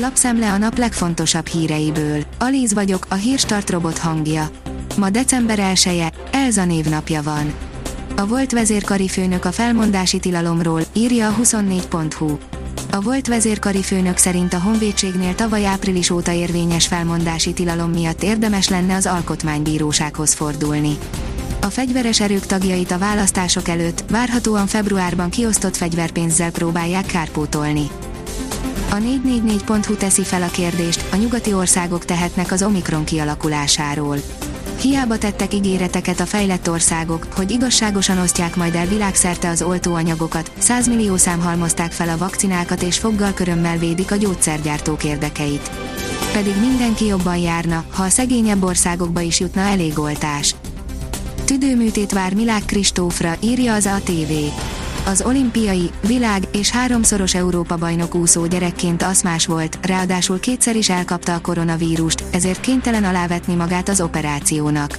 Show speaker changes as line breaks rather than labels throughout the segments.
Lapszemle a nap legfontosabb híreiből. Alíz vagyok, a hírstart robot hangja. Ma december 1 -e, Elza névnapja van. A volt vezérkari főnök a felmondási tilalomról, írja a 24.hu. A volt vezérkari főnök szerint a honvédségnél tavaly április óta érvényes felmondási tilalom miatt érdemes lenne az alkotmánybírósághoz fordulni. A fegyveres erők tagjait a választások előtt, várhatóan februárban kiosztott fegyverpénzzel próbálják kárpótolni. A 444.hu teszi fel a kérdést, a nyugati országok tehetnek az Omikron kialakulásáról. Hiába tettek ígéreteket a fejlett országok, hogy igazságosan osztják majd el világszerte az oltóanyagokat, 100 millió szám halmozták fel a vakcinákat és foggal körömmel védik a gyógyszergyártók érdekeit. Pedig mindenki jobban járna, ha a szegényebb országokba is jutna elég oltás. Tüdőműtét vár Milák Kristófra, írja az ATV. Az olimpiai, világ és háromszoros Európa-bajnok úszó gyerekként aszmás volt, ráadásul kétszer is elkapta a koronavírust, ezért kénytelen alávetni magát az operációnak.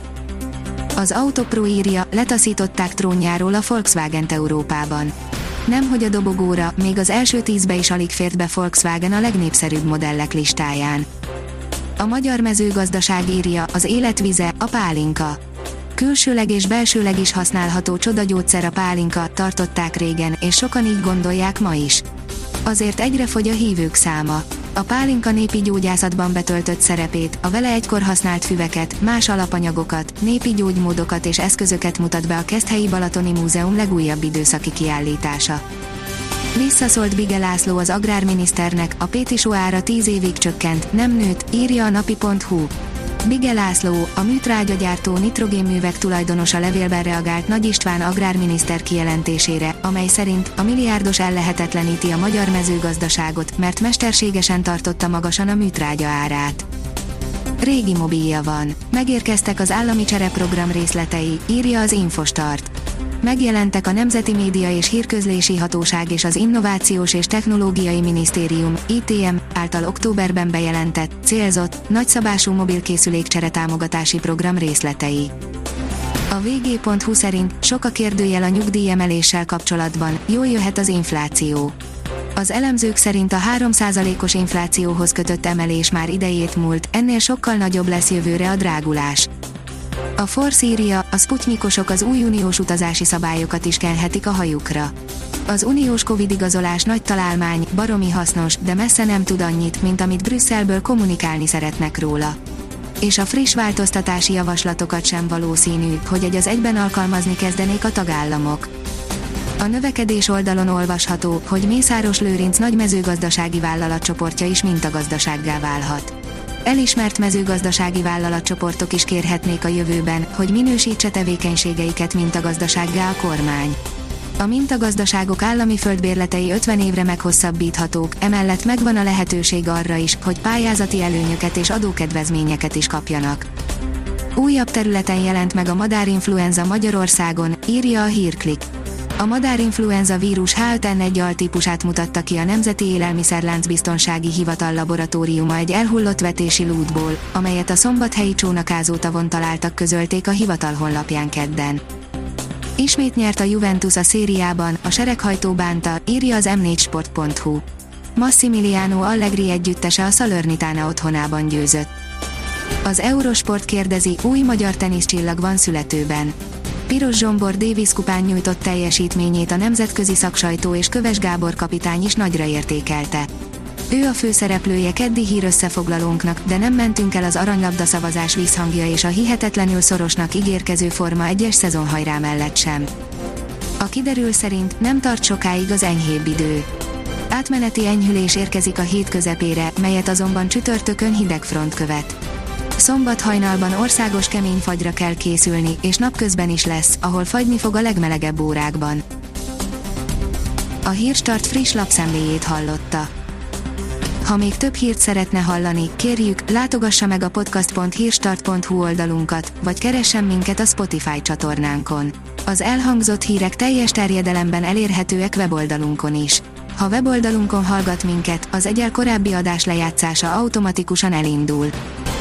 Az Autopro írja, letaszították trónjáról a volkswagen Európában. Nem hogy a dobogóra, még az első tízbe is alig fért be Volkswagen a legnépszerűbb modellek listáján. A magyar mezőgazdaság írja, az életvize, a pálinka Külsőleg és belsőleg is használható csodagyógyszer a pálinka, tartották régen, és sokan így gondolják ma is. Azért egyre fogy a hívők száma. A pálinka népi gyógyászatban betöltött szerepét, a vele egykor használt füveket, más alapanyagokat, népi gyógymódokat és eszközöket mutat be a Keszthelyi Balatoni Múzeum legújabb időszaki kiállítása. Visszaszólt Bige László az agrárminiszternek, a Pétisó ára 10 évig csökkent, nem nőtt, írja a napi.hu. Bige László, a műtrágyagyártó nitrogénművek tulajdonosa levélben reagált Nagy István agrárminiszter kijelentésére, amely szerint a milliárdos ellehetetleníti a magyar mezőgazdaságot, mert mesterségesen tartotta magasan a műtrágya árát. Régi mobilja van. Megérkeztek az állami csereprogram részletei, írja az Infostart megjelentek a Nemzeti Média és Hírközlési Hatóság és az Innovációs és Technológiai Minisztérium ITM által októberben bejelentett, célzott, nagyszabású mobilkészülékcsere támogatási program részletei. A vg.hu szerint sok a kérdőjel a nyugdíjemeléssel kapcsolatban, jól jöhet az infláció. Az elemzők szerint a 3%-os inflációhoz kötött emelés már idejét múlt, ennél sokkal nagyobb lesz jövőre a drágulás. A Force írja, a sputnikosok az új uniós utazási szabályokat is kelhetik a hajukra. Az uniós Covid igazolás nagy találmány, baromi hasznos, de messze nem tud annyit, mint amit Brüsszelből kommunikálni szeretnek róla. És a friss változtatási javaslatokat sem valószínű, hogy egy az egyben alkalmazni kezdenék a tagállamok. A növekedés oldalon olvasható, hogy Mészáros Lőrinc nagy mezőgazdasági vállalatcsoportja is mintagazdasággá válhat elismert mezőgazdasági vállalatcsoportok is kérhetnék a jövőben, hogy minősítse tevékenységeiket mintagazdasággá a kormány. A mintagazdaságok állami földbérletei 50 évre meghosszabbíthatók, emellett megvan a lehetőség arra is, hogy pályázati előnyöket és adókedvezményeket is kapjanak. Újabb területen jelent meg a madárinfluenza Magyarországon, írja a hírklik. A madárinfluenza vírus H5N1 altípusát mutatta ki a Nemzeti Élelmiszerlánc Biztonsági Hivatal laboratóriuma egy elhullott vetési lútból, amelyet a szombathelyi csónakázótavon találtak közölték a hivatal honlapján kedden. Ismét nyert a Juventus a szériában, a sereghajtó bánta, írja az m4sport.hu. Massimiliano Allegri együttese a Salernitana otthonában győzött. Az Eurosport kérdezi, új magyar teniszcsillag van születőben. Piros Zsombor Davis kupán nyújtott teljesítményét a nemzetközi szaksajtó és Köves Gábor kapitány is nagyra értékelte. Ő a főszereplője keddi hír összefoglalónknak, de nem mentünk el az aranylabda szavazás vízhangja és a hihetetlenül szorosnak ígérkező forma egyes szezonhajrá mellett sem. A kiderül szerint nem tart sokáig az enyhébb idő. Átmeneti enyhülés érkezik a hét közepére, melyet azonban csütörtökön hideg front követ. Szombat hajnalban országos kemény fagyra kell készülni, és napközben is lesz, ahol fagyni fog a legmelegebb órákban. A Hírstart friss lapszemléjét hallotta. Ha még több hírt szeretne hallani, kérjük, látogassa meg a podcast.hírstart.hu oldalunkat, vagy keressen minket a Spotify csatornánkon. Az elhangzott hírek teljes terjedelemben elérhetőek weboldalunkon is. Ha weboldalunkon hallgat minket, az egyel korábbi adás lejátszása automatikusan elindul